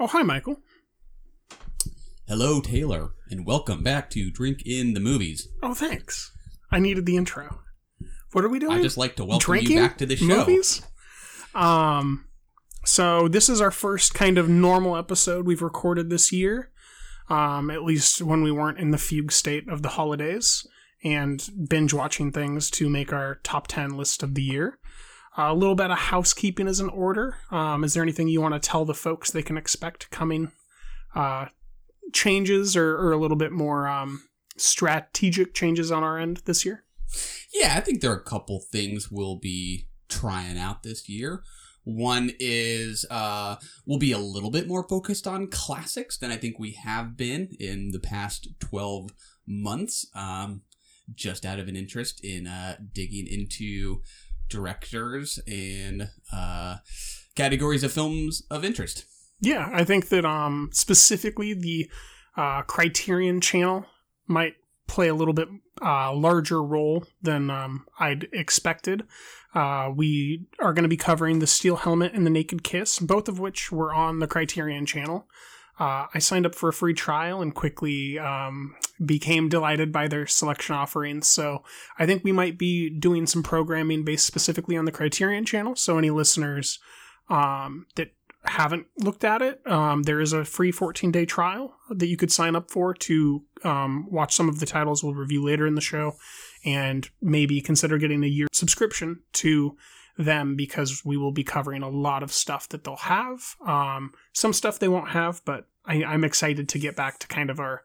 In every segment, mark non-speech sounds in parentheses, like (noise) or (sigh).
Oh, hi, Michael. Hello, Taylor, and welcome back to Drink in the Movies. Oh, thanks. I needed the intro. What are we doing? I just like to welcome Drinking? you back to the show. Movies? Um, so this is our first kind of normal episode we've recorded this year. Um, at least when we weren't in the fugue state of the holidays and binge watching things to make our top 10 list of the year. A little bit of housekeeping is in order. Um, is there anything you want to tell the folks they can expect coming? Uh, changes or, or a little bit more um, strategic changes on our end this year? Yeah, I think there are a couple things we'll be trying out this year. One is uh, we'll be a little bit more focused on classics than I think we have been in the past 12 months, um, just out of an interest in uh, digging into directors and uh, categories of films of interest. Yeah, I think that um, specifically the uh, Criterion channel might play a little bit uh, larger role than um, I'd expected. Uh, we are going to be covering the Steel Helmet and the Naked Kiss, both of which were on the Criterion channel. Uh, I signed up for a free trial and quickly um, became delighted by their selection offerings. So I think we might be doing some programming based specifically on the Criterion channel. So any listeners um, that haven't looked at it, um, there is a free 14 day trial that you could sign up for to um, watch some of the titles we'll review later in the show and maybe consider getting a year subscription to them because we will be covering a lot of stuff that they'll have. Um, some stuff they won't have, but I, I'm excited to get back to kind of our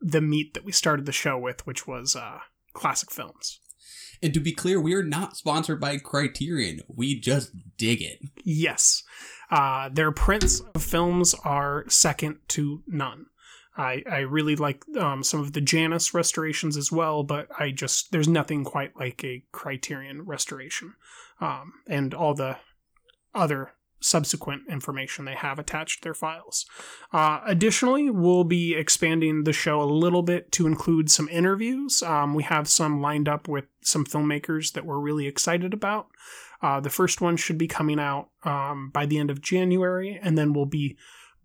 the meat that we started the show with, which was uh, classic films. And to be clear, we are not sponsored by Criterion. We just dig it. Yes. Uh, their prints of films are second to none. I, I really like um, some of the Janus restorations as well, but I just, there's nothing quite like a Criterion restoration. Um, and all the other subsequent information they have attached to their files. Uh, additionally, we'll be expanding the show a little bit to include some interviews. Um, we have some lined up with some filmmakers that we're really excited about. Uh, the first one should be coming out um, by the end of January, and then we'll be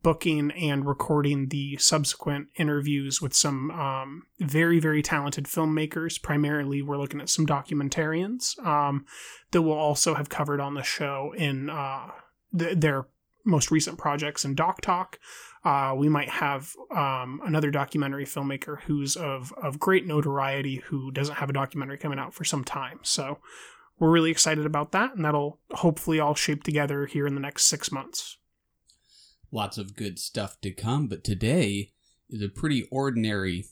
booking and recording the subsequent interviews with some um, very, very talented filmmakers. Primarily, we're looking at some documentarians um, that we'll also have covered on the show in uh, th- their most recent projects in Doc Talk. Uh, we might have um, another documentary filmmaker who's of, of great notoriety who doesn't have a documentary coming out for some time. So we're really excited about that, and that'll hopefully all shape together here in the next six months. Lots of good stuff to come, but today is a pretty ordinary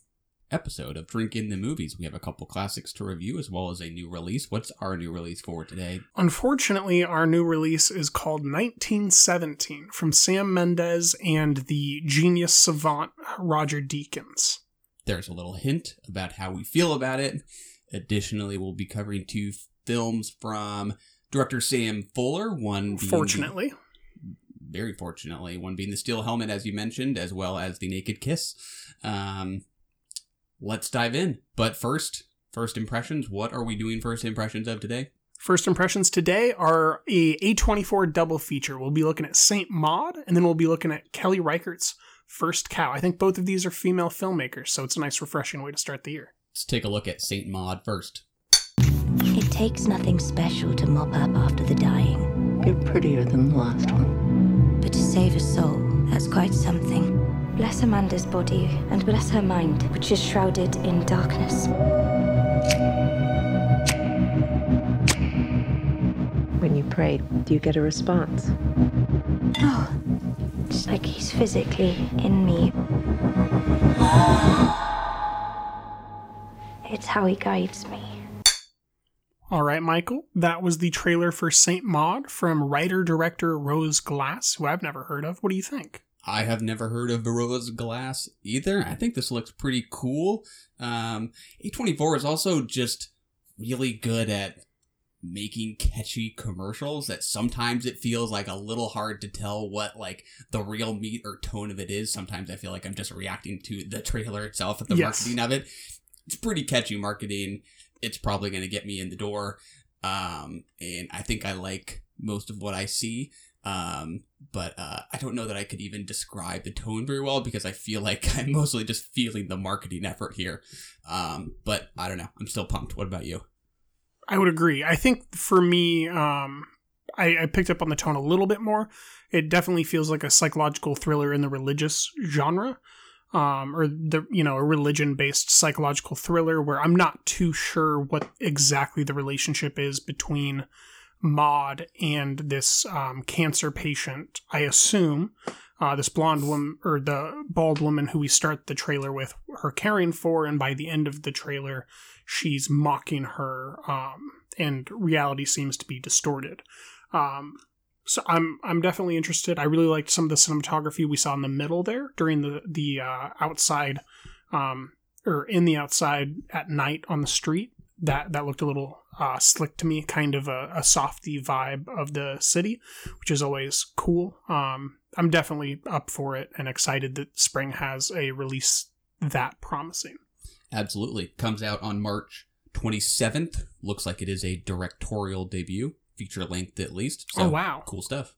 episode of Drink in the Movies. We have a couple classics to review as well as a new release. What's our new release for today? Unfortunately, our new release is called 1917 from Sam Mendes and the genius savant Roger Deakins. There's a little hint about how we feel about it. Additionally, we'll be covering two films from director Sam Fuller. One being Fortunately, very fortunately, one being the Steel Helmet, as you mentioned, as well as the Naked Kiss. Um, let's dive in. But first, first impressions. What are we doing first impressions of today? First impressions today are a A24 double feature. We'll be looking at Saint Maud, and then we'll be looking at Kelly Reichardt's First Cow. I think both of these are female filmmakers, so it's a nice, refreshing way to start the year. Let's take a look at Saint Maud first. It takes nothing special to mop up after the dying, You're prettier than the last one. But to save a soul, that's quite something. Bless Amanda's body and bless her mind, which is shrouded in darkness. When you pray, do you get a response? Oh, it's like he's physically in me. It's how he guides me. All right, Michael, that was the trailer for Saint Maud from writer director Rose Glass, who I've never heard of. What do you think? I have never heard of Rose Glass either. I think this looks pretty cool. Um, A24 is also just really good at making catchy commercials that sometimes it feels like a little hard to tell what like the real meat or tone of it is. Sometimes I feel like I'm just reacting to the trailer itself and the Yes. marketing of it. It's pretty catchy marketing. It's probably going to get me in the door. Um, and I think I like most of what I see. Um, but uh, I don't know that I could even describe the tone very well because I feel like (laughs) I'm mostly just feeling the marketing effort here. Um, but I don't know. I'm still pumped. What about you? I would agree. I think for me, um, I, I picked up on the tone a little bit more. It definitely feels like a psychological thriller in the religious genre, um, or the you know a religion based psychological thriller where I'm not too sure what exactly the relationship is between Maud and this um, cancer patient. I assume uh, this blonde woman or the bald woman who we start the trailer with, her caring for, and by the end of the trailer, she's mocking her, um, and reality seems to be distorted. Um, so I'm I'm definitely interested. I really liked some of the cinematography we saw in the middle there during the the uh, outside, um, or in the outside at night on the street. That that looked a little uh, slick to me, kind of a, a Safdie vibe of the city, which is always cool. Um, I'm definitely up for it and excited that Spring has a release that promising. Absolutely. Comes out on March 27th. Looks like it is a directorial debut, feature length at least. Oh, so, Oh, wow. Cool stuff.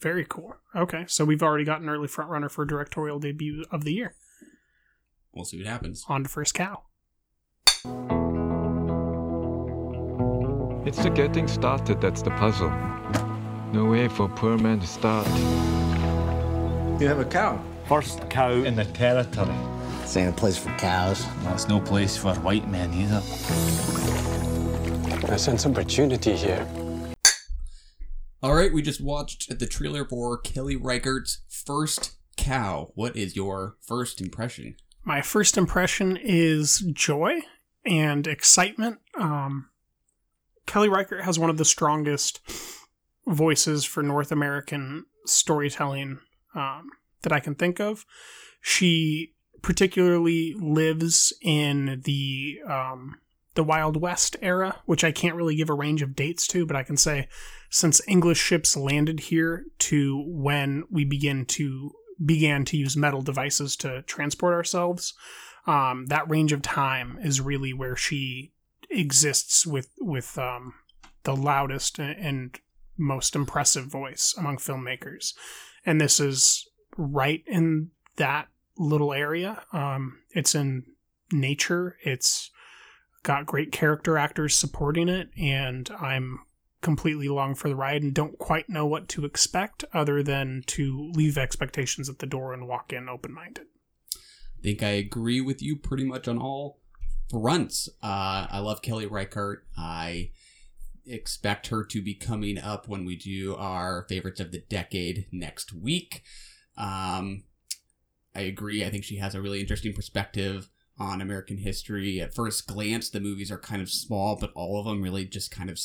Very cool. Okay, so we've already got an early front runner for directorial debut of the year. We'll see what happens. On to first cow. It's the getting started that's the puzzle. No way for a poor man to start. You have a cow. First cow in the territory. This ain't a place for cows. Well, it's no place for white men either. I sense opportunity here. All right, we just watched the trailer for Kelly Reichardt's First Cow. What is your first impression? My first impression is joy and excitement. Um, Kelly Reichert has one of the strongest voices for North American storytelling um, that I can think of. She particularly lives in the um, the Wild West era, which I can't really give a range of dates to, but I can say since English ships landed here to when we begin to began to use metal devices to transport ourselves, um, that range of time is really where she exists with with um, the loudest and most impressive voice among filmmakers, and this is right in that little area. Um, it's in nature. It's got great character actors supporting it, and I'm completely along for the ride and don't quite know what to expect other than to leave expectations at the door and walk in open minded. I think I agree with you pretty much on all fronts. Uh, I love Kelly Reichardt. I expect her to be coming up when we do our favorites of the decade next week. Um, I agree. I think she has a really interesting perspective on American history. At first glance, the movies are kind of small, but all of them really just kind of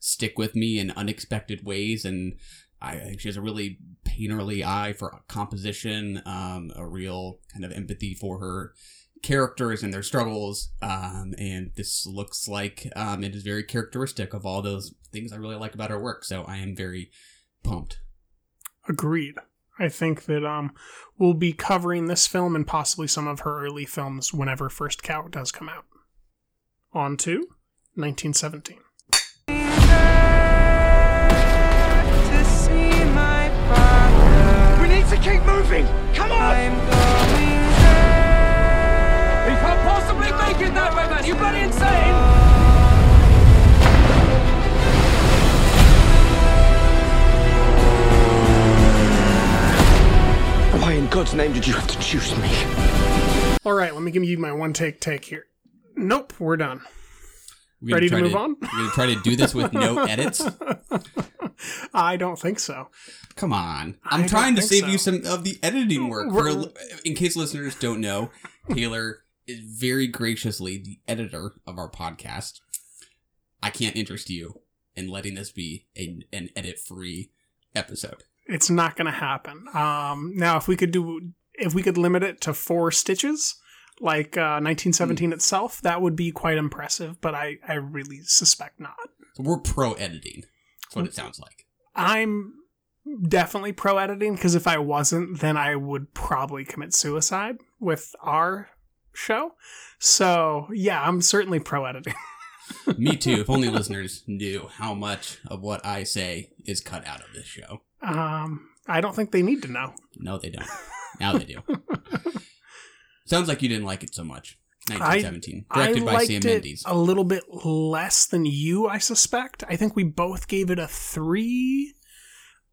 stick with me in unexpected ways. And I think she has a really painterly eye for composition, um, a real kind of empathy for her characters and their struggles. Um, and this looks like um, it is very characteristic of all those things I really like about her work. So I am very pumped. Agreed. I think that um, we'll be covering this film and possibly some of her early films whenever First Cow does come out. On to 1917. We need to keep moving! Come on! He can't possibly make it that way, man! You bloody insane! God's name did you have to choose me? All right, let me give you my one take take here. Nope, we're done. We're Ready to gonna move on? We're going to try to do this with no (laughs) edits. I don't think so. Come on. I I'm don't trying to save so. you some of the editing work. For, in case listeners don't know, Taylor is very graciously the editor of our podcast. I can't interest you in letting this be a, an edit free episode. It's not going to happen. Um, now, if we could do, if we could limit it to four stitches, like uh, 1917 Hmm. itself, that would be quite impressive. But I, I really suspect not. We're pro editing. That's what it sounds like. I'm definitely pro editing because if I wasn't, then I would probably commit suicide with our show. So yeah, I'm certainly pro editing. (laughs) Me too. If only listeners knew how much of what I say is cut out of this show. Um, I don't think they need to know. No, they don't. Now they do. (laughs) Sounds like you didn't like it so much. I, 1917, I directed by liked Sam it Mendes. a little bit less than you, I suspect. I think we both gave it a three.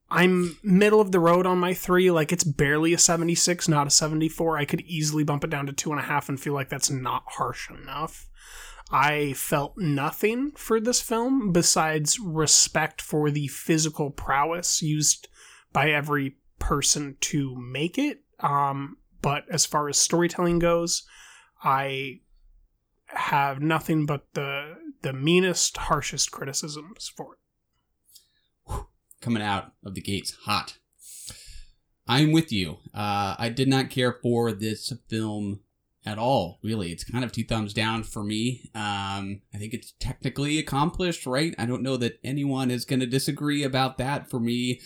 I'm middle of the road on my three. Like it's barely a 76, not a 74. I could easily bump it down to two and a half and feel like that's not harsh enough. I felt nothing for this film besides respect for the physical prowess used by every person to make it. Um, but as far as storytelling goes, I have nothing but the the meanest, harshest criticisms for it. coming out of the gates hot. I'm with you. Uh, I did not care for this film at all. Really, it's kind of two thumbs down for me. Um, I think it's technically accomplished, right? I don't know that anyone is going to disagree about that. For me,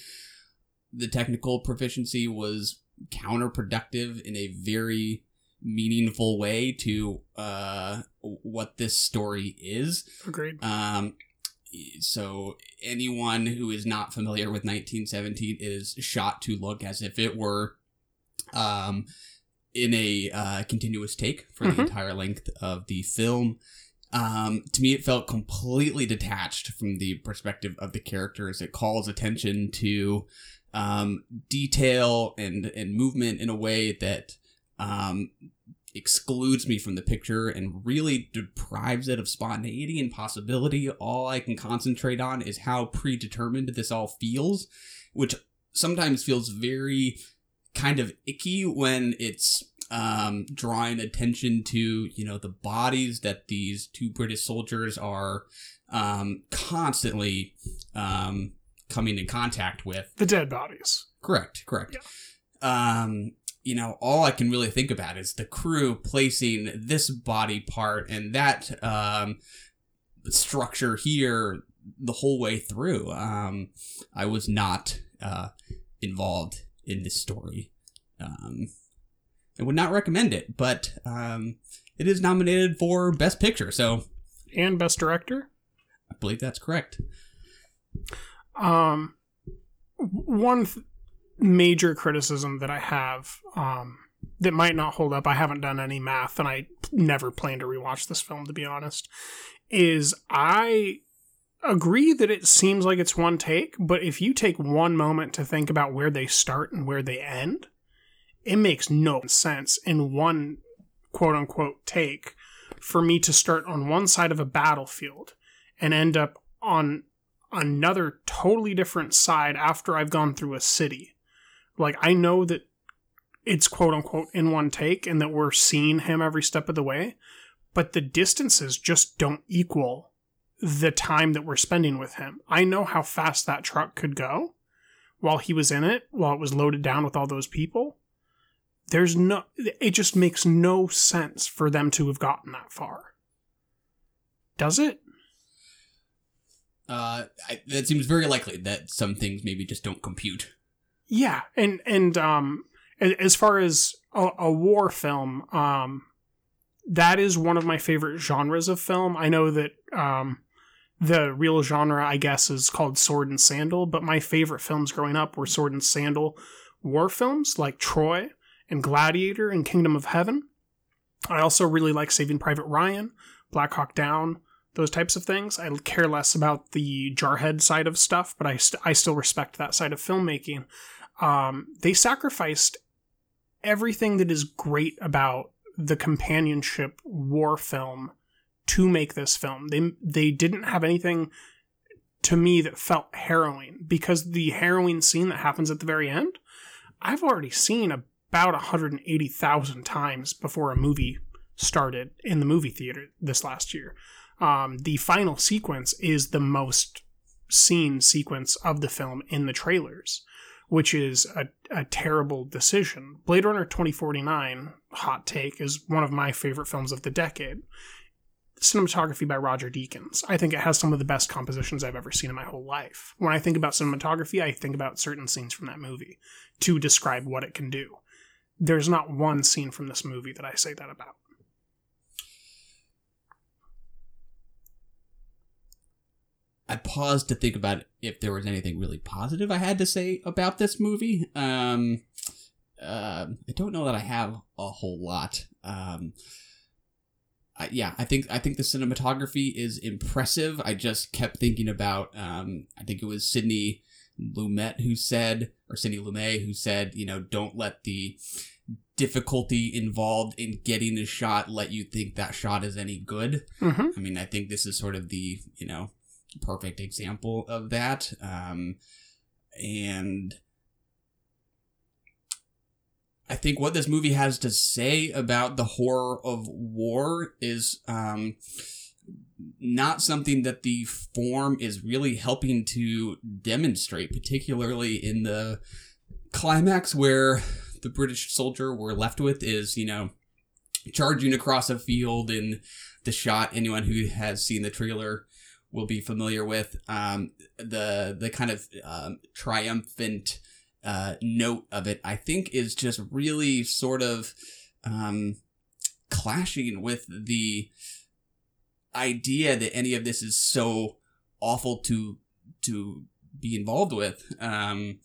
the technical proficiency was counterproductive in a very meaningful way to uh, what this story is. Agreed. Um, so anyone who is not familiar with 1917 is shot to look as if it were um, in a uh, continuous take for the Mhm. entire length of the film. Um, to me, it felt completely detached from the perspective of the characters. It calls attention to um, detail and and movement in a way that um, excludes me from the picture and really deprives it of spontaneity and possibility. All I can concentrate on is how predetermined this all feels, which sometimes feels very kind of icky when it's um, drawing attention to you know the bodies that these two British soldiers are um, constantly um, coming in contact with. The dead bodies. Correct, correct. Um, you know, all I can really think about is the crew placing this body part and that um, structure here the whole way through. Um, I was not uh, involved in this story. Um, I would not recommend it, but um, it is nominated for Best Picture, so And best director. I believe that's correct. Um, one th- major criticism that I have um, that might not hold up. I haven't done any math, and I never plan to rewatch this film. To be honest, is I agree that it seems like it's one take, but if you take one moment to think about where they start and where they end, it makes no sense in one quote unquote take for me to start on one side of a battlefield and end up on another totally different side after I've gone through a city. Like I know that it's quote unquote in one take and that we're seeing him every step of the way, but the distances just don't equal the time that we're spending with him. I know how fast that truck could go while he was in it, while it was loaded down with all those people. There's no it just makes no sense for them to have gotten that far. Does it? Uh, I, that seems very likely that some things maybe just don't compute. Yeah, and and um, as far as a, a war film, um, that is one of my favorite genres of film. I know that um, the real genre, I guess, is called sword and sandal, but my favorite films growing up were sword and sandal war films like Troy and Gladiator and Kingdom of Heaven. I also really like Saving Private Ryan, Black Hawk Down, those types of things. I care less about the jarhead side of stuff, but I, st- I still respect that side of filmmaking. Um, they sacrificed everything that is great about the companionship war film to make this film. They they didn't have anything to me that felt harrowing because the harrowing scene that happens at the very end, I've already seen about 180,000 times before a movie started in the movie theater this last year. Um, the final sequence is the most seen sequence of the film in the trailers, which is a, a terrible decision. Blade Runner 2049, hot take, is one of my favorite films of the decade. Cinematography by Roger Deakins. I think it has some of the best compositions I've ever seen in my whole life. When I think about cinematography, I think about certain scenes from that movie to describe what it can do. There's not one scene from this movie that I say that about. I paused to think about if there was anything really positive I had to say about this movie. Um, uh, I don't know that I have a whole lot. Um, I, yeah, I think I think the cinematography is impressive. I just kept thinking about. Um, I think it was Sidney Lumet who said, or Sidney Lumet who said, you know, don't let the difficulty involved in getting a shot let you think that shot is any good. Mm-hmm. I mean, I think this is sort of the you know perfect example of that. Um, and I think what this movie has to say about the horror of war is um, not something that the form is really helping to demonstrate, particularly in the climax where the British soldier we're left with is, you know, charging across a field in the shot. Anyone who has seen the trailer will be familiar with um, the the kind of um, triumphant uh, note of it. I think is just really sort of um, clashing with the idea that any of this is so awful to to be involved with. Um,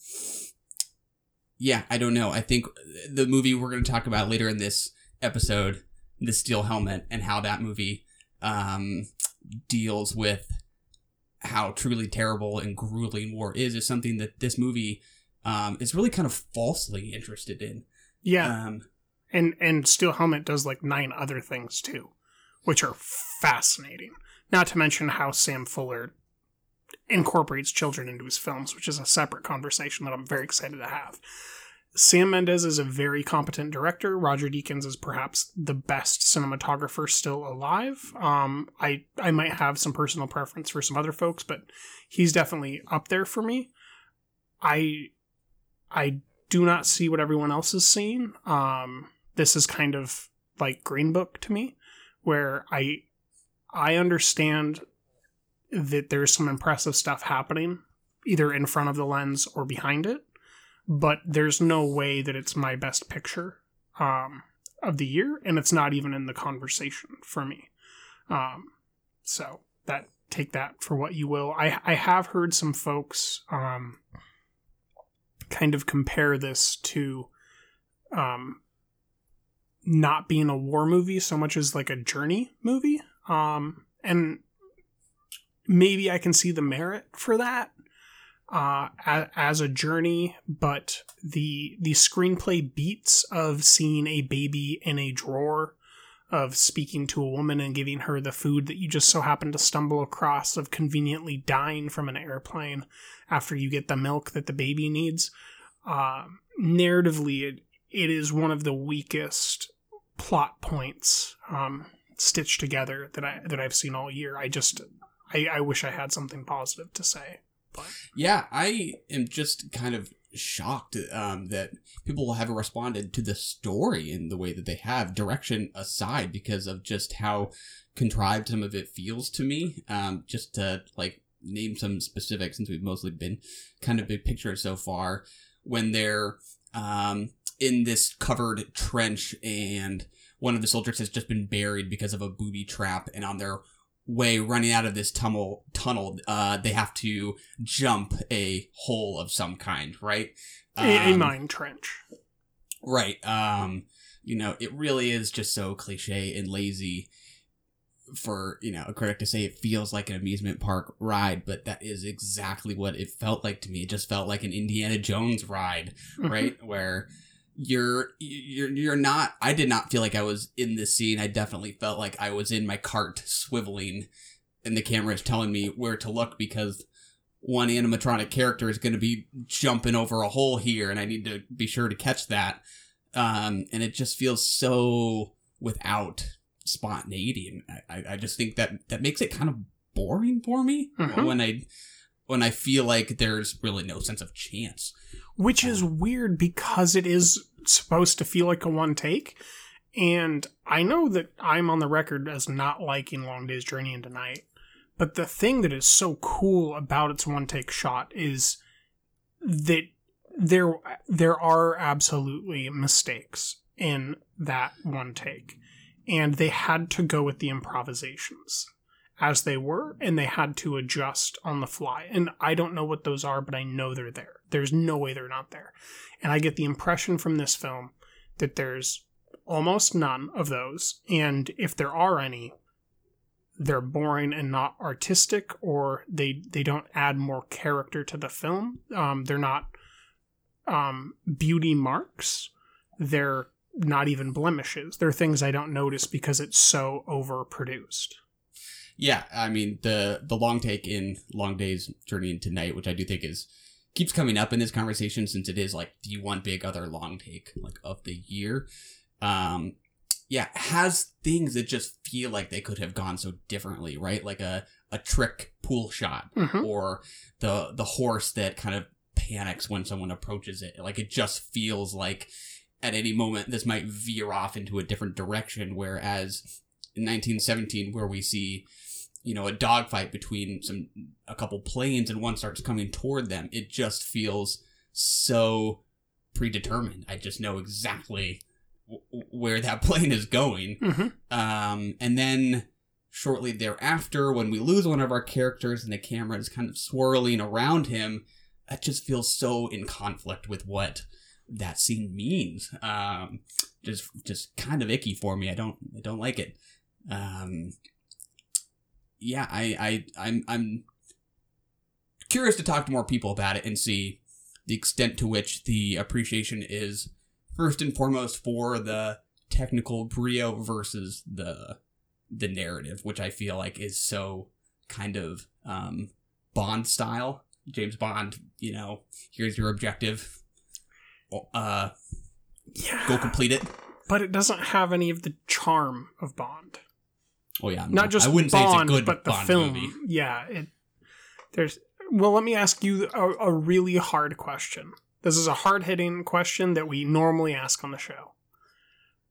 yeah, I don't know. I think the movie we're going to talk about later in this episode, the Steel Helmet, and how that movie um, deals with how truly terrible and grueling war is, is something that this movie um, is really kind of falsely interested in. Yeah. Um, and and Steel Helmet does like nine other things too, which are fascinating. Not to mention how Sam Fuller incorporates children into his films, which is a separate conversation that I'm very excited to have. Sam Mendes is a very competent director. Roger Deakins is perhaps the best cinematographer still alive. Um, I I might have some personal preference for some other folks, but he's definitely up there for me. I I do not see what everyone else is seeing. Um, this is kind of like Green Book to me, where I I understand that there's some impressive stuff happening either in front of the lens or behind it but there's no way that it's my best picture um, of the year, and it's not even in the conversation for me. Um, so that take that for what you will. I I have heard some folks um, kind of compare this to um, not being a war movie so much as like a journey movie, um, and maybe I can see the merit for that uh, as a journey, but the the screenplay beats of seeing a baby in a drawer, of speaking to a woman and giving her the food that you just so happen to stumble across, of conveniently dying from an airplane after you get the milk that the baby needs. Uh, narratively, it, it is one of the weakest plot points um, stitched together that I that I've seen all year. I just I, I wish I had something positive to say. But. Yeah, I am just kind of shocked um, that people haven't responded to the story in the way that they have, direction aside, because of just how contrived some of it feels to me. Um, just to like name some specifics, since we've mostly been kind of big picture so far, when they're um, in this covered trench and one of the soldiers has just been buried because of a booby trap, and on their way running out of this tunnel tunnel uh they have to jump a hole of some kind right? A, a um, mine trench. right um you know it really is just so cliche and lazy for you know a critic to say it feels like an amusement park ride but that is exactly what it felt like to me. It just felt like an indiana jones ride right? Where you're you're you're not I did not feel like I was in this scene. I definitely felt like I was in my cart swiveling and the camera is telling me where to look because one animatronic character is going to be jumping over a hole here and I need to be sure to catch that. Um, and it just feels so without spontaneity and I, I just think that that makes it kind of boring for me mm-hmm. when I when I feel like there's really no sense of chance. Which is weird because it is supposed to feel like a one take. And I know that I'm on the record as not liking Long Day's Journey into Night. But the thing that is so cool about its one take shot is that there there are absolutely mistakes in that one take. And they had to go with the improvisations as they were, and they had to adjust on the fly. And I don't know what those are, but I know they're there. There's no way they're not there. And I get the impression from this film that there's almost none of those. And if there are any, they're boring and not artistic, or they they don't add more character to the film. Um, they're not um, beauty marks. They're not even blemishes. They're things I don't notice because it's so overproduced. Yeah, I mean the the long take in Long Day's Journey into Night, which I do think is keeps coming up in this conversation since it is like the one big other long take like of the year. Um, yeah, has things that just feel like they could have gone so differently, right? Like a a trick pool shot Mhm. or the the horse that kind of panics when someone approaches it. Like it just feels like at any moment this might veer off into a different direction whereas in 1917 where we see you know a dogfight between some a couple planes and one starts coming toward them it just feels so predetermined. I just know exactly w- where that (laughs) plane is going. Mhm. um and then shortly thereafter when we lose one of our characters and the camera is kind of swirling around him that just feels so in conflict with what that scene means. Um just just kind of icky for me. I don't i don't like it. Um yeah i i i'm i'm curious to talk to more people about it and see the extent to which the appreciation is first and foremost for the technical brio versus the the narrative which i feel like is so kind of um bond style james bond you know here's your objective uh Yeah. go complete it But it doesn't have any of the charm of Bond. Oh yeah Not just i wouldn't Bond, say it's a good but the bond film. movie Yeah, it. There's. Well, let me ask you a, a really hard question. This is a hard hitting question that we normally ask on the show.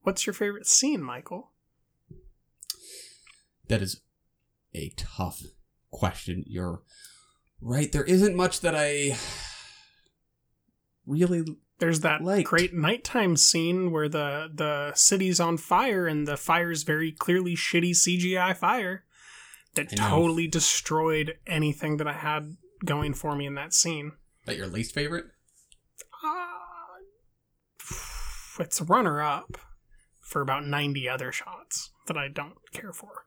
What's your favorite scene, Michael? that is a tough question. You're right. There isn't much that I really. There's that great nighttime scene where the the city's on fire and the fire's very clearly shitty CGI fire that totally destroyed anything that I had going for me in that scene. That your least favorite? Uh, (sighs) it's runner up for about 90 other shots that I don't care for.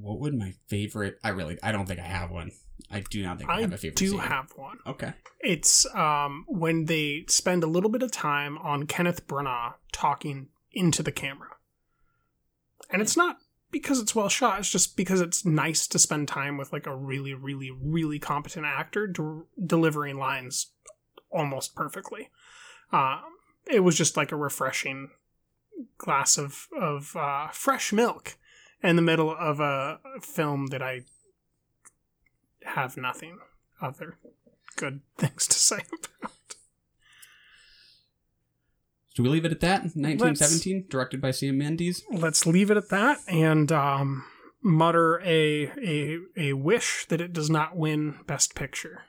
What would my favorite? I really, I don't think I have one. I do not think I, I have a favorite. I do scene. have one. Okay. It's um, when they spend a little bit of time on Kenneth Branagh talking into the camera. And it's not because it's well shot, it's just because it's nice to spend time with like a really, really, really competent actor de- delivering lines almost perfectly. Um, it was just like a refreshing glass of, of uh, fresh milk in the middle of a film that I have nothing other good (laughs) things to say about. Do we leave it at that? 1917, directed by Sam Mendes. Let's leave it at that and um, mutter a, a a wish that it does not win Best Picture.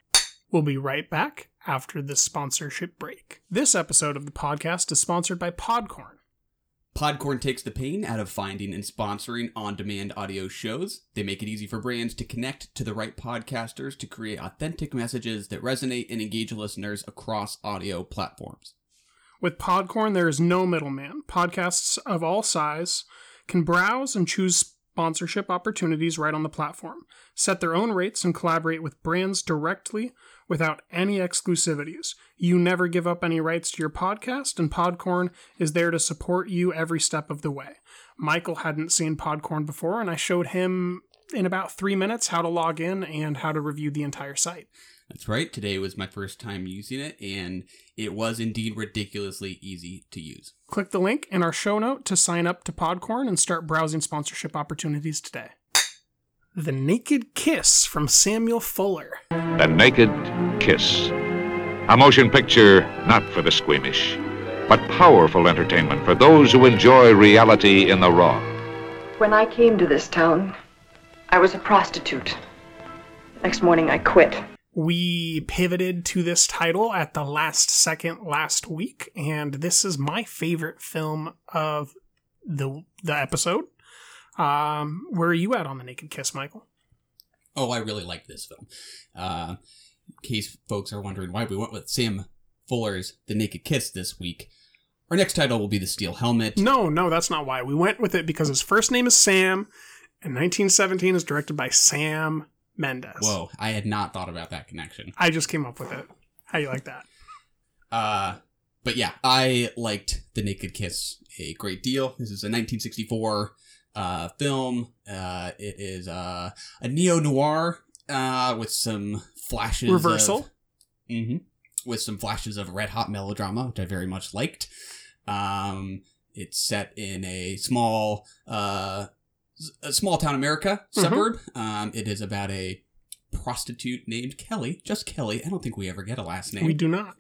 We'll be right back after this sponsorship break. This episode of the podcast is sponsored by Podcorn. Podcorn takes the pain out of finding and sponsoring on demand audio shows. They make it easy for brands to connect to the right podcasters to create authentic messages that resonate and engage listeners across audio platforms. With Podcorn, there is no middleman. Podcasts of all size can browse and choose sponsorship opportunities right on the platform, set their own rates, and collaborate with brands directly without any exclusivities. You never give up any rights to your podcast, and Podcorn is there to support you every step of the way. Michael hadn't seen Podcorn before, and I showed him in about three minutes how to log in and how to review the entire site. That's right. Today was my first time using it, and it was indeed ridiculously easy to use. Click the link in our show note to sign up to Podcorn and start browsing sponsorship opportunities today. The Naked Kiss from Samuel Fuller. The Naked Kiss. A motion picture not for the squeamish, but powerful entertainment for those who enjoy reality in the raw. When I came to this town, I was a prostitute. Next morning, I quit. We pivoted to this title at the last second last week, and this is my favorite film of the the episode. Um, where are you at on the Naked Kiss, Michael? Oh, I really like this film. Uh, in case folks are wondering why we went with Sam Fuller's The Naked Kiss this week, our next title will be The Steel Helmet. No, no, that's not why. We went with it because his first name is Sam, and 1917 is directed by Sam Mendes. Whoa, I had not thought about that connection. I just came up with it. How you like that? Uh, but yeah, I liked The Naked Kiss a great deal. This is a 1964 uh, film. Uh, it is uh, a neo noir uh, with some flashes Reversal. Of, mm-hmm, with some flashes of red hot melodrama, which I very much liked. Um, it's set in a small, uh, small town America suburb. Mm-hmm. Um, it is about a prostitute named Kelly, just Kelly. I don't think we ever get a last name. We do not.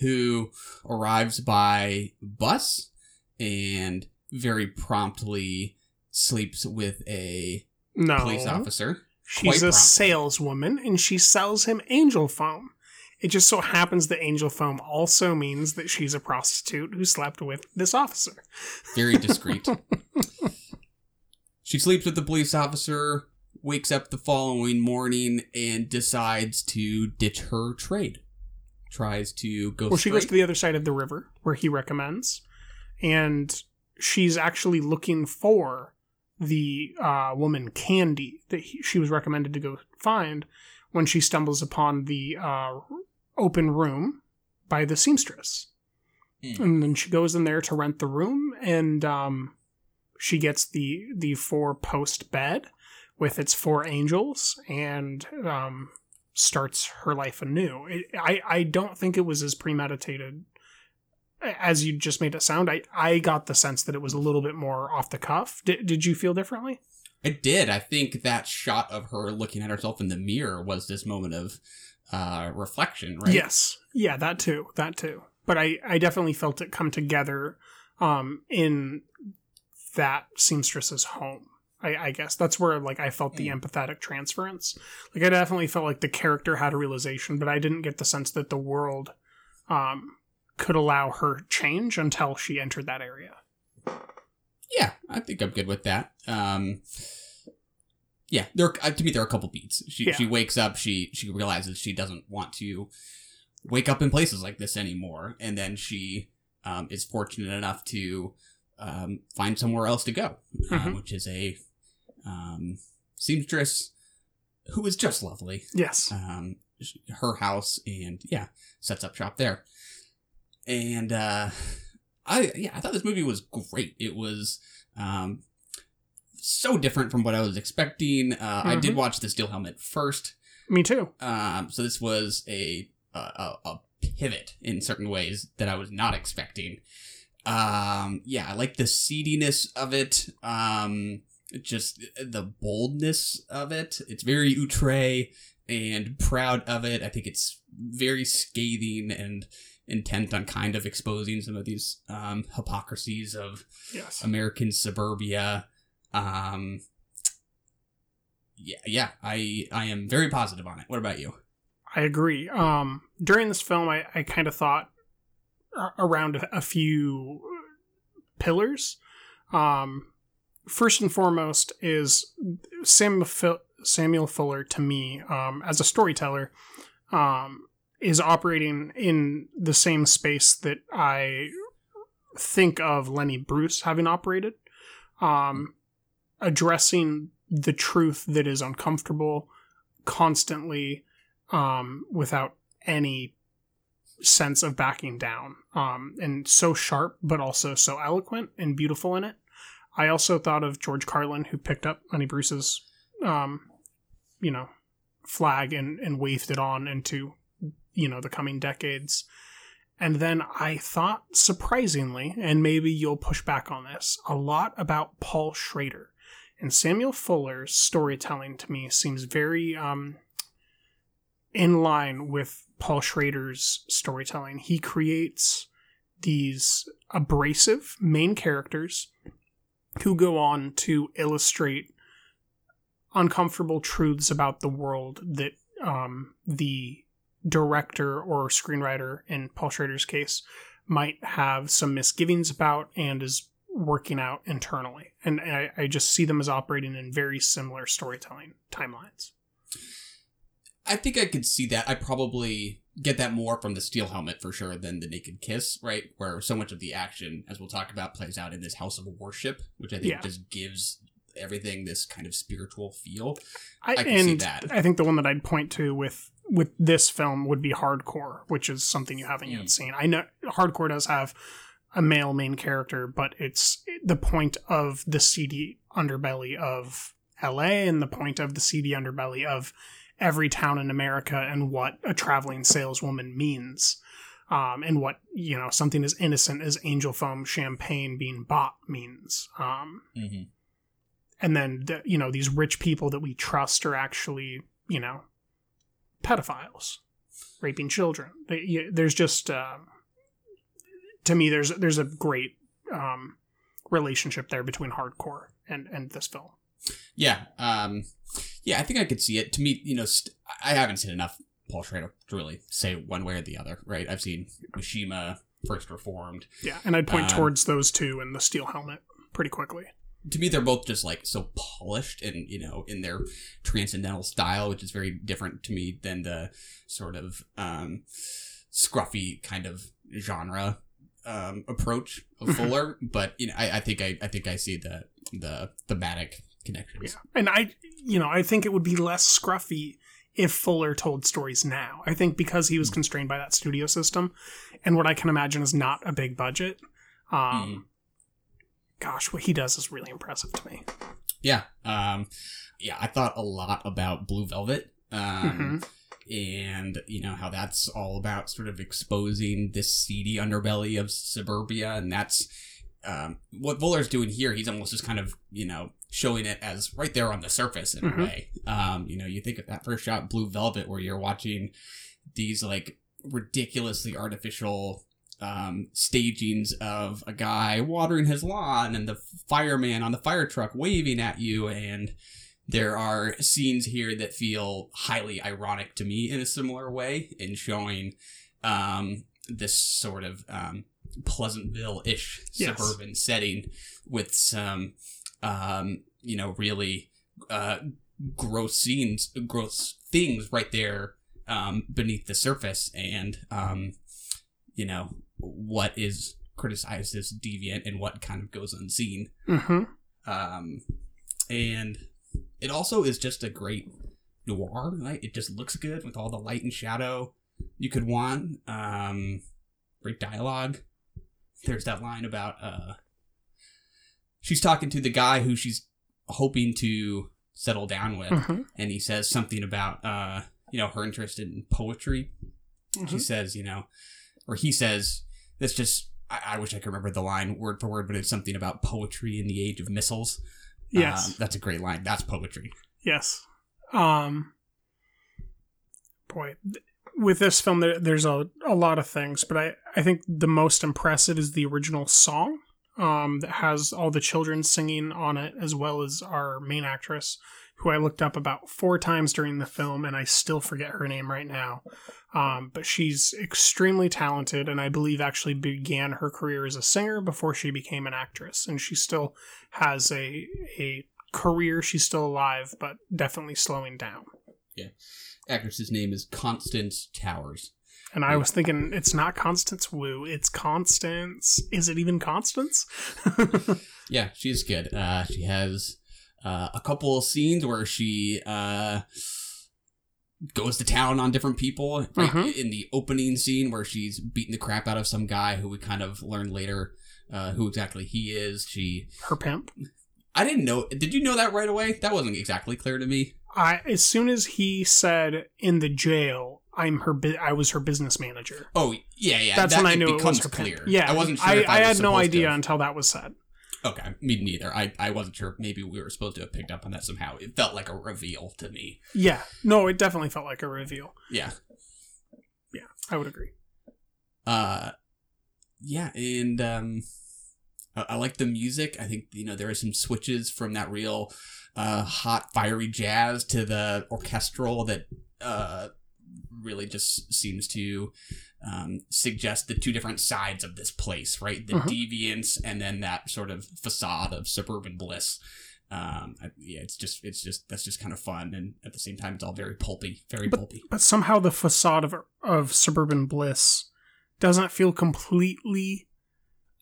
Who arrives by bus and very promptly sleeps with a no. police officer. She's a saleswoman and she sells him angel foam. It just so happens that angel foam also means that she's a prostitute who slept with this officer. Very discreet. (laughs) she sleeps with the police officer, wakes up the following morning, and decides to ditch her trade. Tries to go. Well, straight. she goes to the other side of the river where he recommends, and she's actually looking for the uh, woman Candy that he, she was recommended to go find when she stumbles upon the uh, open room by the seamstress. Mm. And then she goes in there to rent the room, and um, she gets the the four post bed with its four angels, and um, starts her life anew. It, I I don't think it was as premeditated as you just made it sound, I, I got the sense that it was a little bit more off the cuff. Did, did you feel differently? I did. I think that shot of her looking at herself in the mirror was this moment of uh, reflection, right? Yes. Yeah, that too. That too. But I, I definitely felt it come together um, in that seamstress's home. I, I, guess that's where like I felt the mm. empathetic transference. Like I definitely felt like the character had a realization, but I didn't get the sense that the world um, could allow her change until she entered that area. Yeah, I think I'm good with that. Um, yeah, there uh, to me there are a couple beats. She yeah. she wakes up, she she realizes she doesn't want to wake up in places like this anymore, and then she um, is fortunate enough to um, find somewhere else to go, uh, mm-hmm. which is a um, seamstress who is just lovely. Yes. Um, her house, and yeah, sets up shop there and uh, I yeah, I thought this movie was great. It was um, so different from what I was expecting. Uh, mm-hmm. I did mm-hmm. watch the Steel Helmet first. Me too. Um, so this was a, a a pivot in certain ways that I was not expecting. Um, yeah, I like the seediness of it. Um, just the boldness of it. It's very outre and proud of it. I think it's very scathing and intent on kind of exposing some of these um, hypocrisies of yes. American suburbia. Um, yeah, yeah, I I am very positive on it. What about you? I agree. Um, during this film, I, I kind of thought around a few pillars. Um, first and foremost is Sam Samuel Fuller to me um, as a storyteller. Um, is operating in the same space that I think of Lenny Bruce having operated, um, addressing the truth that is uncomfortable constantly um, without any sense of backing down. Um, and so sharp, but also so eloquent and beautiful in it. I also thought of George Carlin, who picked up Lenny Bruce's, um, you know, flag and, and waved it on into you know the coming decades. And then I thought, surprisingly, and maybe you'll push back on this, a lot about Paul Schrader And Samuel Fuller's storytelling to me seems very um, in line with Paul Schrader's storytelling. He creates these abrasive main characters who go on to illustrate uncomfortable truths about the world that um, the director or screenwriter, in Paul Schrader's case, might have some misgivings about and is working out internally. And I, I just see them as operating in very similar storytelling timelines. I think I could see that. I probably get that more from the Steel Helmet for sure than the Naked Kiss, right? Where so much of the action, as we'll talk about, plays out in this house of worship, which I think Yeah. just gives everything this kind of spiritual feel. I, I can see that. I think the one that I'd point to with with this film would be Hardcore, which is something you haven't Hmm. yet seen. I know Hardcore does have a male main character, but it's the point of the seedy underbelly of LA and the point of the seedy underbelly of every town in America and what a traveling saleswoman means. Um, and what you know something as innocent as angel foam champagne being bought means um, Mm-hmm. and then the, you know these rich people that we trust are actually you know pedophiles raping children They- you- there's just uh, to me there's there's a great um, relationship there between hardcore and and this film Yeah, um, yeah, I think I could see it. To me, you know, st- I haven't seen enough Paul Schrader to really say one way or the other, right? I've seen Mishima, First Reformed. yeah and i'd point Um, towards those two and the steel helmet pretty quickly to me they're both just like so polished and you know in their transcendental style which is very different to me than the sort of um scruffy kind of genre um approach of (laughs) fuller but you know I, I think i i think i see the the thematic connections. And i you know i think it would be less scruffy if fuller told stories now. I think because he was constrained by that studio system and what i can imagine is not a big budget um gosh what he does is really impressive to me. Yeah um yeah i thought a lot about blue velvet um and you know how that's all about sort of exposing this seedy underbelly of suburbia and that's um, what Fuller's doing here. He's almost just kind of you know showing it as right there on the surface in Mhm. a way. Um, you know, you think of that first shot, Blue Velvet, where you're watching these like ridiculously artificial um, stagings of a guy watering his lawn and the fireman on the fire truck waving at you and there are scenes here that feel highly ironic to me in a similar way in showing um, this sort of um, Pleasantville-ish Yes. suburban setting with some, um, you know, really uh, gross scenes, gross things right there um, beneath the surface, and um, you know what is criticized as deviant and what kind of goes unseen. mm-hmm. Um, and it also is just a great noir. Right? It just looks good with all the light and shadow you could want. Um, great dialogue. There's that line about uh, she's talking to the guy who she's hoping to settle down with, Mhm. and he says something about uh, you know her interest in poetry. She Mhm. says, you know, or he says, "This just. I, I wish I could remember the line word for word, but it's something about poetry in the age of missiles. Yes. Um, that's a great line. That's poetry. Yes. Um boy, th- with this film there, there's a, a lot of things, but I, I think the most impressive is the original song um, that has all the children singing on it, as well as our main actress, who I looked up about four times during the film, and I still forget her name right now. Um, but she's extremely talented, and I believe actually began her career as a singer before she became an actress, and she still has a a career. She's still alive, but definitely slowing down. Yeah. Actress's name is Constance Towers. And I was thinking, it's not Constance Wu, it's Constance. Is it even Constance? (laughs) Yeah, she's good. Uh, she has uh, a couple of scenes where she uh, goes to town on different people. Mhm. In the opening scene where she's beating the crap out of some guy who we kind of learn later uh, who exactly he is. She Her pimp. I didn't know. Did you know that right away? That wasn't exactly clear to me. I as soon as he said in the jail, I'm her. Bu- I was her business manager. Oh yeah, yeah. That's that, when I it knew it was her clear. Yeah, I wasn't sure. I, I, I was had no idea to. until that was said. Okay, me neither. I, I wasn't sure. Maybe we were supposed to have picked up on that somehow. It felt like a reveal to me. Yeah. No, it definitely felt like a reveal. Yeah. Yeah, I would agree. Uh, yeah, and um, I, I like the music. I think you know there are some switches from that real uh hot fiery jazz to the orchestral that uh really just seems to um, suggest the two different sides of this place, right? The Mhm. deviance and then that sort of facade of suburban bliss. Um, I- yeah, it's just, it's just, that's just kind of fun, and at the same time, it's all very pulpy, very But, pulpy. but somehow the facade of of suburban bliss doesn't feel completely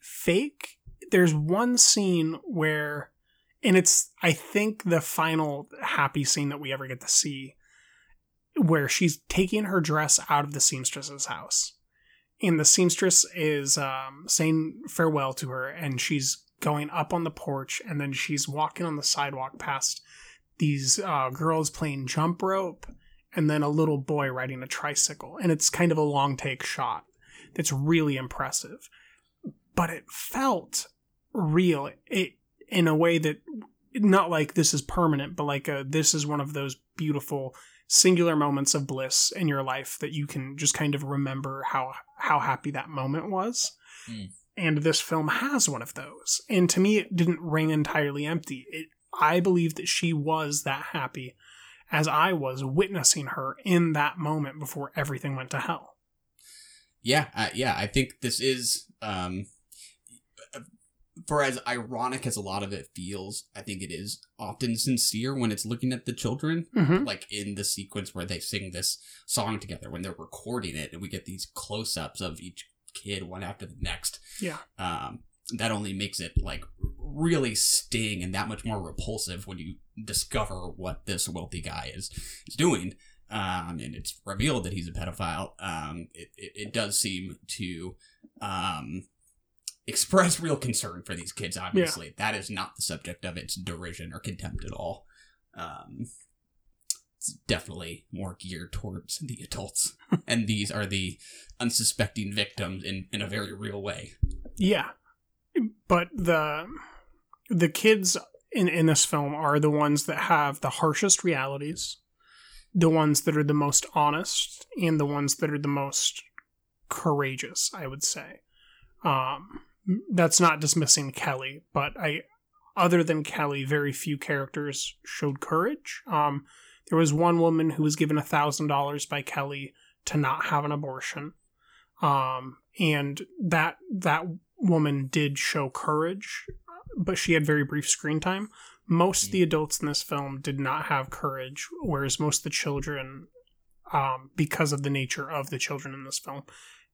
fake. There's one scene where, and it's I think the final happy scene that we ever get to see, where she's taking her dress out of the seamstress's house, and the seamstress is um, saying farewell to her, and she's going up on the porch, and then she's walking on the sidewalk past these uh, girls playing jump rope and then a little boy riding a tricycle. And it's kind of a long take shot that's really impressive. But it felt real it in a way that not like this is permanent, but like a, this is one of those beautiful singular moments of bliss in your life that you can just kind of remember how how happy that moment was. Mm. And this film has one of those. And to me it didn't ring entirely empty. It I believe that she was that happy as I was witnessing her in that moment before everything went to hell. Yeah, uh, yeah, I think this is um for as ironic as a lot of it feels, I think it is often sincere when it's looking at the children, Mhm. like in the sequence where they sing this song together when they're recording it, and we get these close-ups of each kid one after the next. Yeah. Um, that only makes it like really sting and that much more repulsive when you discover what this wealthy guy is is doing. Um, and it's revealed that he's a pedophile. Um, it, it, it does seem to um, express real concern for these kids. Obviously, that is not the subject of its derision or contempt at all. Um, it's definitely more geared towards the adults, (laughs) and these are the unsuspecting victims in in a very real way. Yeah. But the the kids in, in this film are the ones that have the harshest realities, the ones that are the most honest, and the ones that are the most courageous, I would say. Um, that's not dismissing Kelly, but I other than Kelly, very few characters showed courage. Um, there was one woman who was given a thousand dollars by Kelly to not have an abortion, um, and that that woman did show courage, but she had very brief screen time. Most of the adults in this film did not have courage, whereas most of the children, um, because of the nature of the children in this film,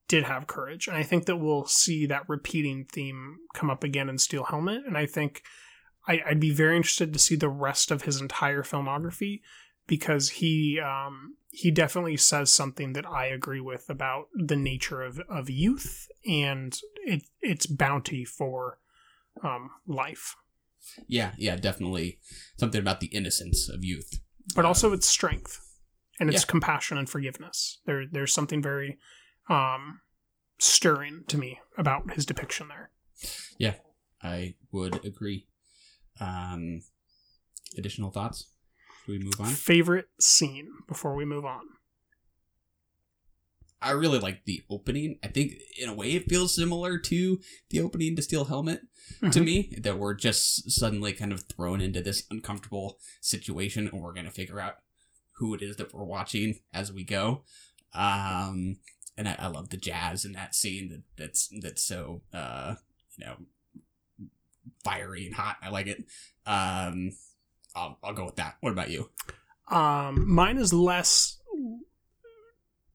did have courage. And I think that we'll see that repeating theme come up again in Steel Helmet. And I think I, I'd be very interested to see the rest of his entire filmography because he um, he definitely says something that I agree with about the nature of, of youth and it, its bounty for um, life, Yeah, yeah, definitely something about the innocence of youth. but also its strength and its Yeah. compassion and forgiveness. There there's something very um, stirring to me about his depiction there. Yeah, I would agree. Um, additional thoughts? Should we move on? Favorite scene before we move on. I really like the opening. I think in a way it feels similar to the opening to Steel Helmet to Mhm. me. That we're just suddenly kind of thrown into this uncomfortable situation and we're gonna figure out who it is that we're watching as we go. Um and I, I love the jazz in that scene that, that's that's so uh you know fiery and hot. I like it. Um I'll, I'll go with that. What about you? Um, mine is less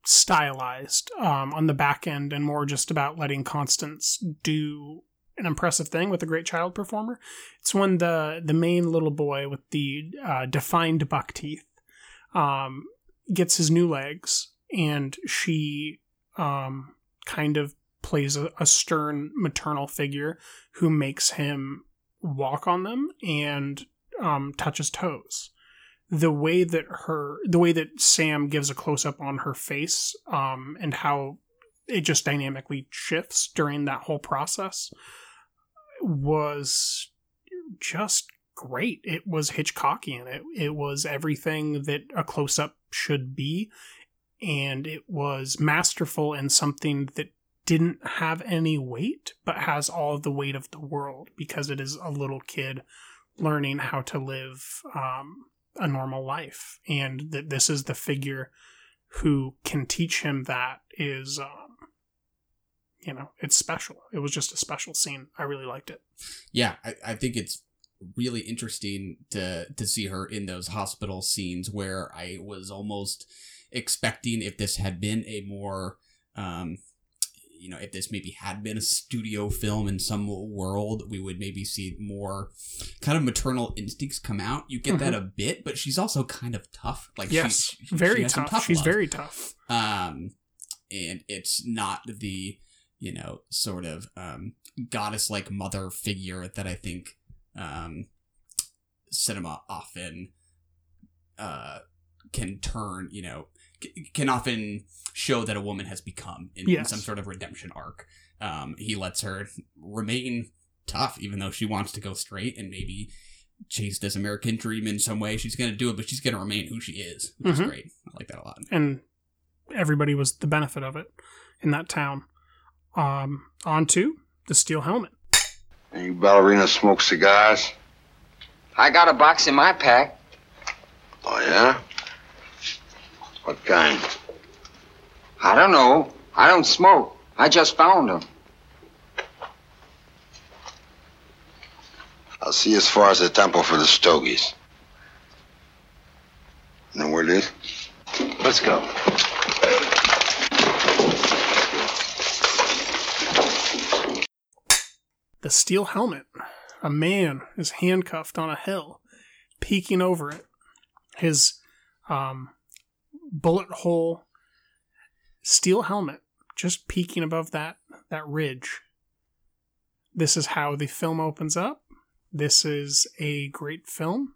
stylized um, on the back end and more just about letting Constance do an impressive thing with a great child performer. It's when the the main little boy with the uh, defined buck teeth um, gets his new legs, and she um, kind of plays a, a stern maternal figure who makes him walk on them and um, toes the way that her the way that Sam gives a close up on her face um and how it just dynamically shifts during that whole process was just great. It was Hitchcockian. It it was everything that a close up should be, and it was masterful and something that didn't have any weight, but has all the weight of the world because it is a little kid learning how to live um, a normal life, and that this is the figure who can teach him that is. Um, you know, it's special. It was just a special scene. I really liked it. Yeah, I, I think it's really interesting to to see her in those hospital scenes where I was almost expecting if this had been a more um you know if this maybe had been a studio film in some world we would maybe see more kind of maternal instincts come out you get mm-hmm. that a bit but she's also kind of tough like yes she, she, very she tough. tough. she's love. very tough um and it's not the you know sort of um goddess like mother figure that i think um, cinema often uh, can turn, you know, c- can often show that a woman has become in, yes. in some sort of redemption arc. Um, he lets her remain tough, even though she wants to go straight and maybe chase this American dream in some way. She's going to do it, but she's going to remain who she is, which mm-hmm. is great. I like that a lot. And everybody was the benefit of it in that town. Um, on to the steel helmet. And you ballerina smoke cigars? I got a box in my pack. Oh, yeah? What kind? I don't know. I don't smoke. I just found them. I'll see you as far as the temple for the stogies. Know where it is? Let's go. the steel helmet. A man is handcuffed on a hill, peeking over it. His um, bullet hole steel helmet just peeking above that that ridge. This is how the film opens up. This is a great film.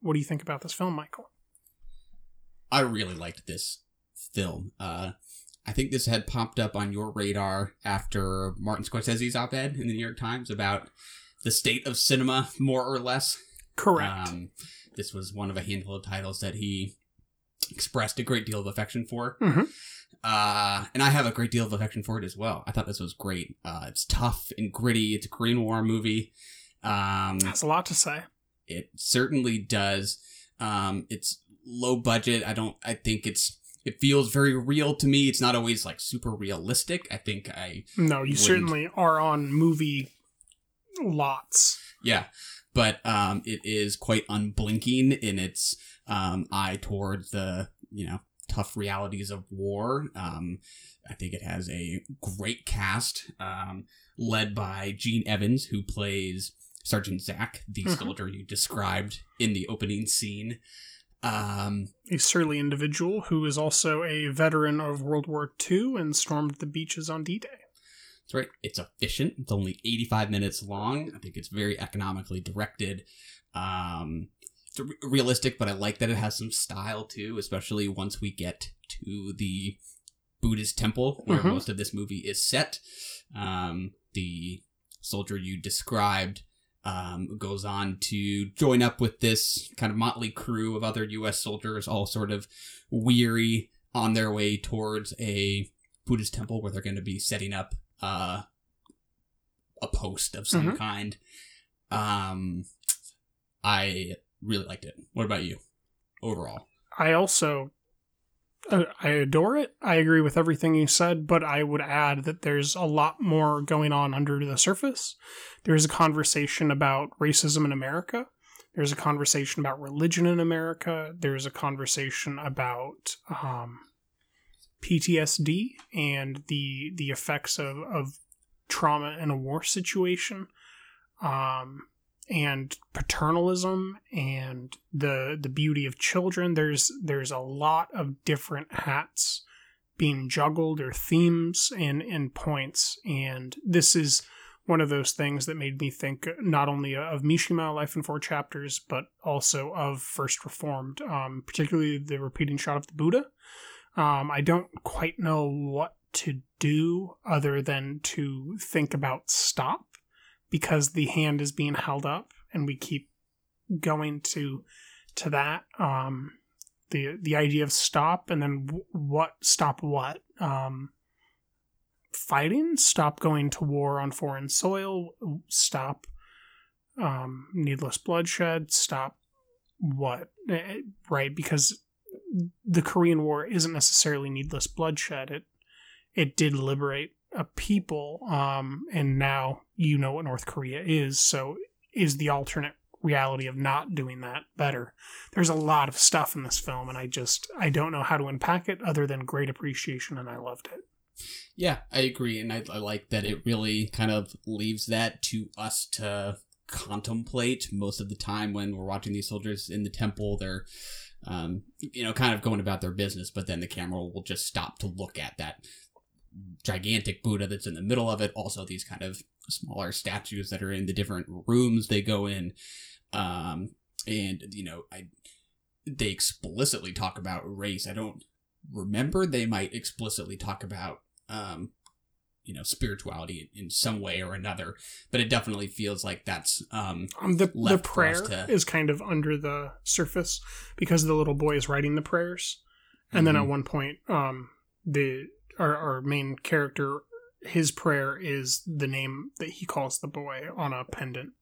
What do you think about this film, Michael? I really liked this film. Uh, I think this had popped up on your radar after Martin Scorsese's op ed in the New York Times about the state of cinema, more or less. Correct. Um, this was one of a handful of titles that he expressed a great deal of affection for. Mm-hmm. Uh, and I have a great deal of affection for it as well. I thought this was great. Uh, it's tough and gritty. It's a Korean War movie. Um, That's a lot to say. It certainly does. Um, it's low budget. I don't. I think it's it feels very real to me. It's not always like super realistic. I think I No, you wouldn't. certainly are on movie lots. Yeah. But um it is quite unblinking in its um eye towards the, you know, tough realities of war. Um I think it has a great cast, um, led by Gene Evans, who plays Sergeant Zach, the mm-hmm. soldier you described in the opening scene. Um, a surly individual who is also a veteran of World War II and stormed the beaches on D Day. That's right. It's efficient. It's only 85 minutes long. I think it's very economically directed. Um, realistic, but I like that it has some style too, especially once we get to the Buddhist temple where mm-hmm. most of this movie is set. Um, the soldier you described um, goes on to join up with this kind of motley crew of other U.S. soldiers, all sort of weary on their way towards a Buddhist temple where they're going to be setting up uh, a post of some mm-hmm. kind. Um, I really liked it. What about you, overall? I also uh, I adore it. I agree with everything you said, but I would add that there's a lot more going on under the surface. There's a conversation about racism in America. There's a conversation about religion in America. There's a conversation about um, PTSD and the the effects of, of trauma in a war situation. Um, and paternalism and the the beauty of children. There's there's a lot of different hats being juggled or themes and and points. And this is one of those things that made me think not only of Mishima Life in Four Chapters but also of First Reformed um, particularly the repeating shot of the Buddha. Um, I don't quite know what to do other than to think about stop because the hand is being held up and we keep going to to that um the the idea of stop and then what stop what um fighting stop going to war on foreign soil stop um needless bloodshed stop what Eh, right? Because the korean war isn't necessarily needless bloodshed. It it did liberate a people um and now you know what north korea is so is the alternate reality of not doing that better there's a lot of stuff in this film and i just i don't know how to unpack it other than great appreciation and i loved it Yeah, I agree, and I, I like that it really kind of leaves that to us to contemplate most of the time when we're watching these soldiers in the temple. They're, um, you know, kind of going about their business, but then the camera will just stop to look at that gigantic Buddha that's in the middle of it. Also, these kind of smaller statues that are in the different rooms they go in, um, and you know, I they explicitly talk about race. I don't remember they might explicitly talk about um you know spirituality in some way or another but it definitely feels like that's um, um the, the prayer to- is kind of under the surface because the little boy is writing the prayers and then at Mhm. one point um the our, our main character his prayer is the name that he calls the boy on a pendant.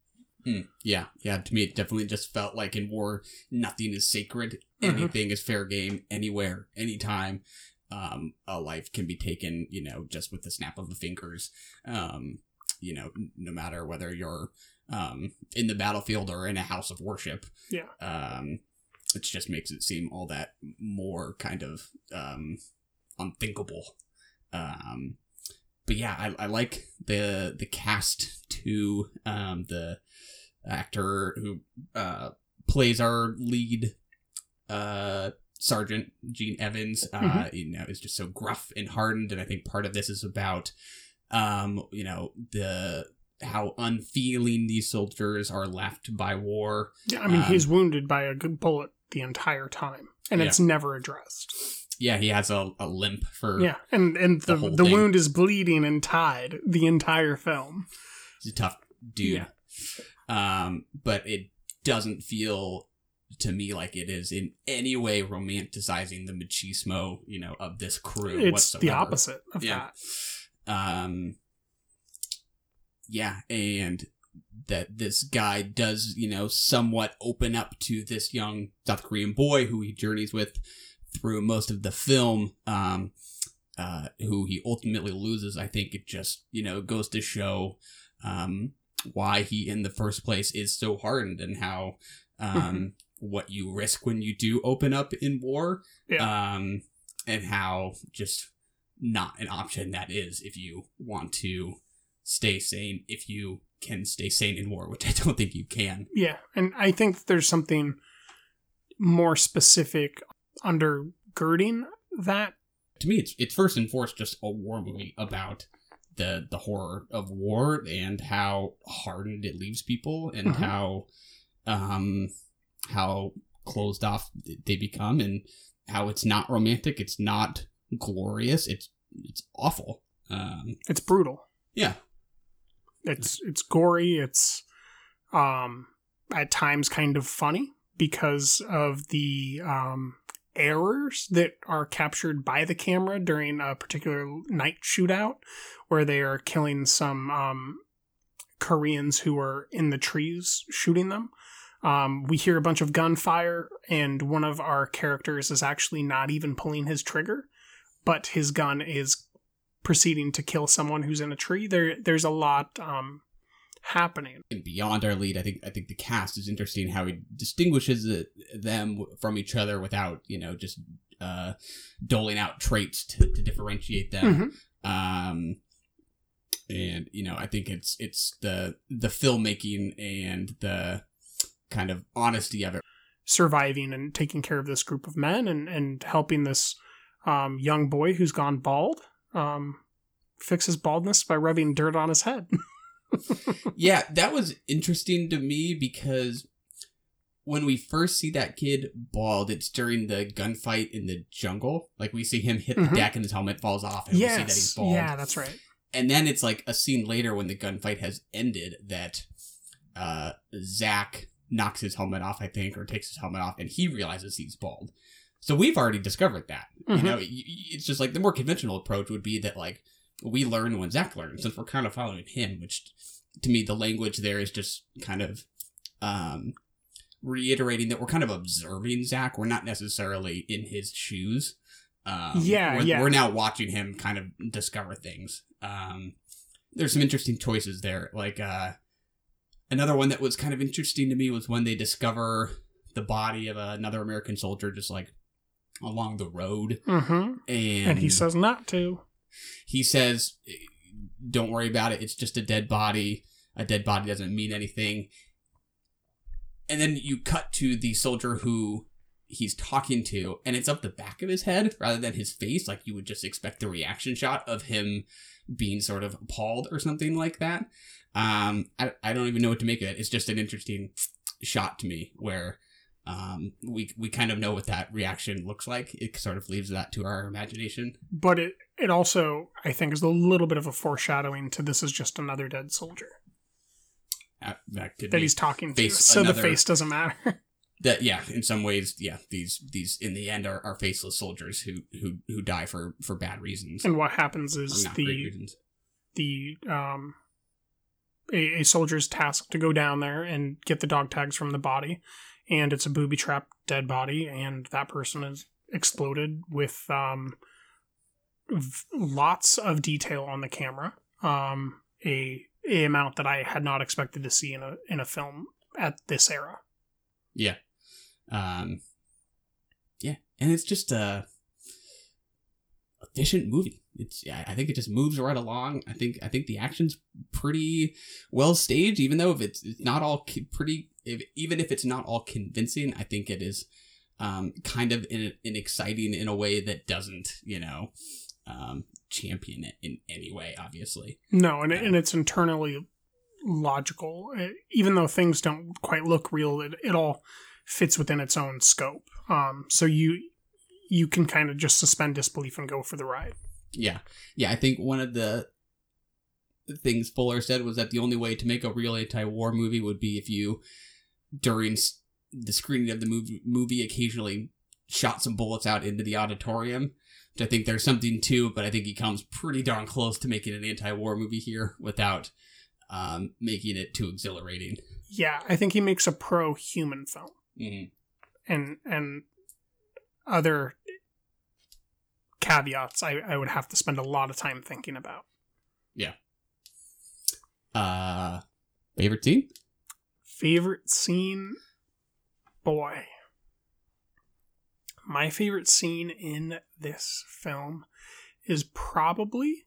Hmm, yeah. Yeah. To me it definitely just felt like in war nothing is sacred. Mhm. anything is fair game anywhere anytime um a life can be taken you know just with the snap of the fingers. Um you know no matter whether you're um in the battlefield or in a house of worship. Yeah. Um it just makes it seem all that more kind of um unthinkable um but yeah i, I like the the cast to um the actor who uh plays our lead uh sergeant gene evans uh Mhm. you know is just so gruff and hardened and i think part of this is about um you know the how unfeeling these soldiers are left by war yeah i mean Um, he's wounded by a good bullet the entire time and Yeah. it's never addressed yeah he has a, a limp for yeah and and the, the the, wound is bleeding and tied the entire film. He's a tough dude. Um but it doesn't feel to me like it is in any way romanticizing the machismo you know of this crew It's the opposite of yeah. um yeah and that this guy does you know somewhat open up to this young south korean boy who he journeys with through most of the film um uh who he ultimately loses i think it just you know goes to show um why he in the first place is so hardened and how um Mhm. what you risk when you do open up in war Yeah. um and how just not an option that is if you want to stay sane if you can stay sane in war (laughs) which i don't think you can Yeah, and I think there's something more specific undergirding that. to me it's it's first and foremost just a war movie about the the horror of war and how hardened it leaves people and Mhm. how um how closed off they become and how it's not romantic it's not glorious it's it's awful um It's brutal. yeah It's it's gory. It's um at times kind of funny because of the um errors that are captured by the camera during a particular night shootout where they are killing some um Koreans who are in the trees shooting them. Um, we hear a bunch of gunfire, and one of our characters is actually not even pulling his trigger, but his gun is proceeding to kill someone who's in a tree. There, there's a lot um, happening. and beyond our lead, I think I think the cast is interesting how he distinguishes it, them from each other without you know just uh, doling out traits to, to differentiate them. Um, and you know, I think it's it's the the filmmaking and the kind of honesty of it. surviving and taking care of this group of men and, and helping this um, young boy who's gone bald um, fix his baldness by rubbing dirt on his head. (laughs) yeah, that was interesting to me because when we first see that kid bald, it's during the gunfight in the jungle. Like we see him hit Mhm. the deck and his helmet falls off, and we see that he's yes. bald. Yeah, that's right. and then it's like a scene later when the gunfight has ended that uh, Zach knocks his helmet off, I think, or takes his helmet off, and he realizes he's bald. So we've already discovered that. Mhm. You know, it's just like the more conventional approach would be that like we learn when Zach learns, since we're kind of following him. Which, to me, the language there is just kind of um, reiterating that we're kind of observing Zach. We're not necessarily in his shoes. Um, Yeah, we're, yeah. We're now watching him kind of discover things. Um, there's some interesting choices there. Like uh, another one that was kind of interesting to me was when they discover the body of another American soldier just like along the road, Mm-hmm. and And he says not to. He says, "Don't worry about it. It's just a dead body. A dead body doesn't mean anything." And then you cut to the soldier who he's talking to, and it's up the back of his head rather than his face, like you would just expect the reaction shot of him being sort of appalled or something like that. Um, I, I don't even know what to make of it. It's just an interesting shot to me where um, we we kind of know what that reaction looks like. It sort of leaves that to our imagination. But it, it also, I think, is a little bit of a foreshadowing to this is just another dead soldier Uh, that that he's talking to. face So the face doesn't matter. (laughs) that yeah in some ways yeah these these in the end are, are faceless soldiers who who who die for for bad reasons and what happens is the the um a, a soldier's tasked to go down there and get the dog tags from the body and it's a booby trap dead body and that person is exploded with um v- lots of detail on the camera um a, a amount that i had not expected to see in a in a film at this era. Yeah. Um yeah and it's just a efficient movie. It's i think it just moves right along. I think i think the action's pretty well staged even though if it's, it's not all pretty if, even if it's not all convincing i think it is um kind of in, in exciting in a way that doesn't you know um champion it in any way obviously No, and, it, and it's internally logical. Uh, Even though things don't quite look real, it, it all fits within its own scope. Um, so you you can kind of just suspend disbelief and go for the ride. Yeah. Yeah, I think one of the things Fuller said was that the only way to make a real anti-war movie would be if you, during the screening of the movie, movie occasionally shot some bullets out into the auditorium. Which I think there's something to, but I think he comes pretty darn close to making an anti-war movie here without um, making it too exhilarating. Yeah, I think he makes a pro-human film, Mhm. and and other caveats I, I would have to spend a lot of time thinking about. Yeah. Uh, favorite scene? Favorite scene? Boy. My favorite scene in this film is probably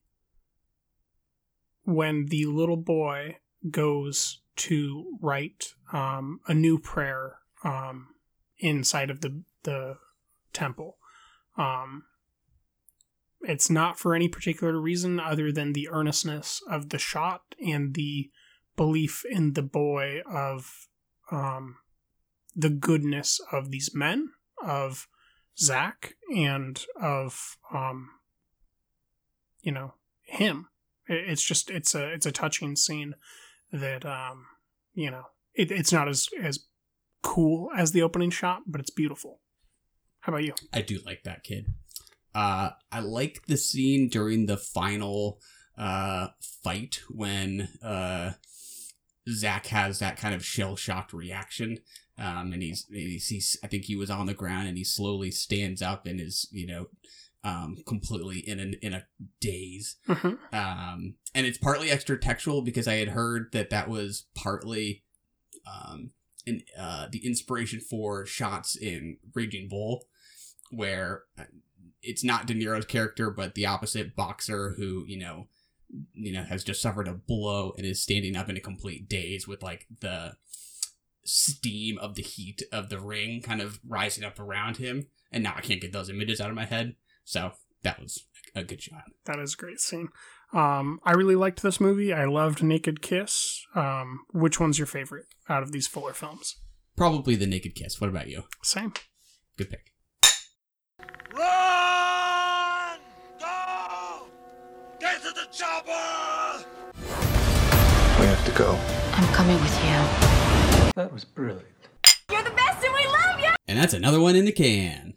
when the little boy goes to write um, a new prayer um, inside of the, the temple. Um, it's not for any particular reason other than the earnestness of the shot and the belief in the boy of um, the goodness of these men, of Zach, and of um, you know him. It's just it's a it's a touching scene that um, you know it, it's not as as cool as the opening shot, but it's beautiful. How about you? I do like that kid. Uh, I like the scene during the final uh, fight when uh, Zach has that kind of shell shocked reaction. Um, and he's, he's, he's, I think he was on the ground and he slowly stands up and is, you know, um, completely in an, in a daze. Mhm. Um, and it's partly extra textual because I had heard that that was partly, um, in, uh, the inspiration for shots in Raging Bull, where uh, it's not De Niro's character, but the opposite boxer who, you know, you know, has just suffered a blow and is standing up in a complete daze with like the steam of the heat of the ring kind of rising up around him. And now I can't get those images out of my head. So that was a good shot. That is a great scene. Um, I really liked this movie. I loved Naked Kiss. Um, which one's your favorite out of these Fuller films? Probably the naked kiss. What about you? Same. Good pick. Go. I'm coming with you. That was brilliant. You're the best and we love you! And that's another one in the can.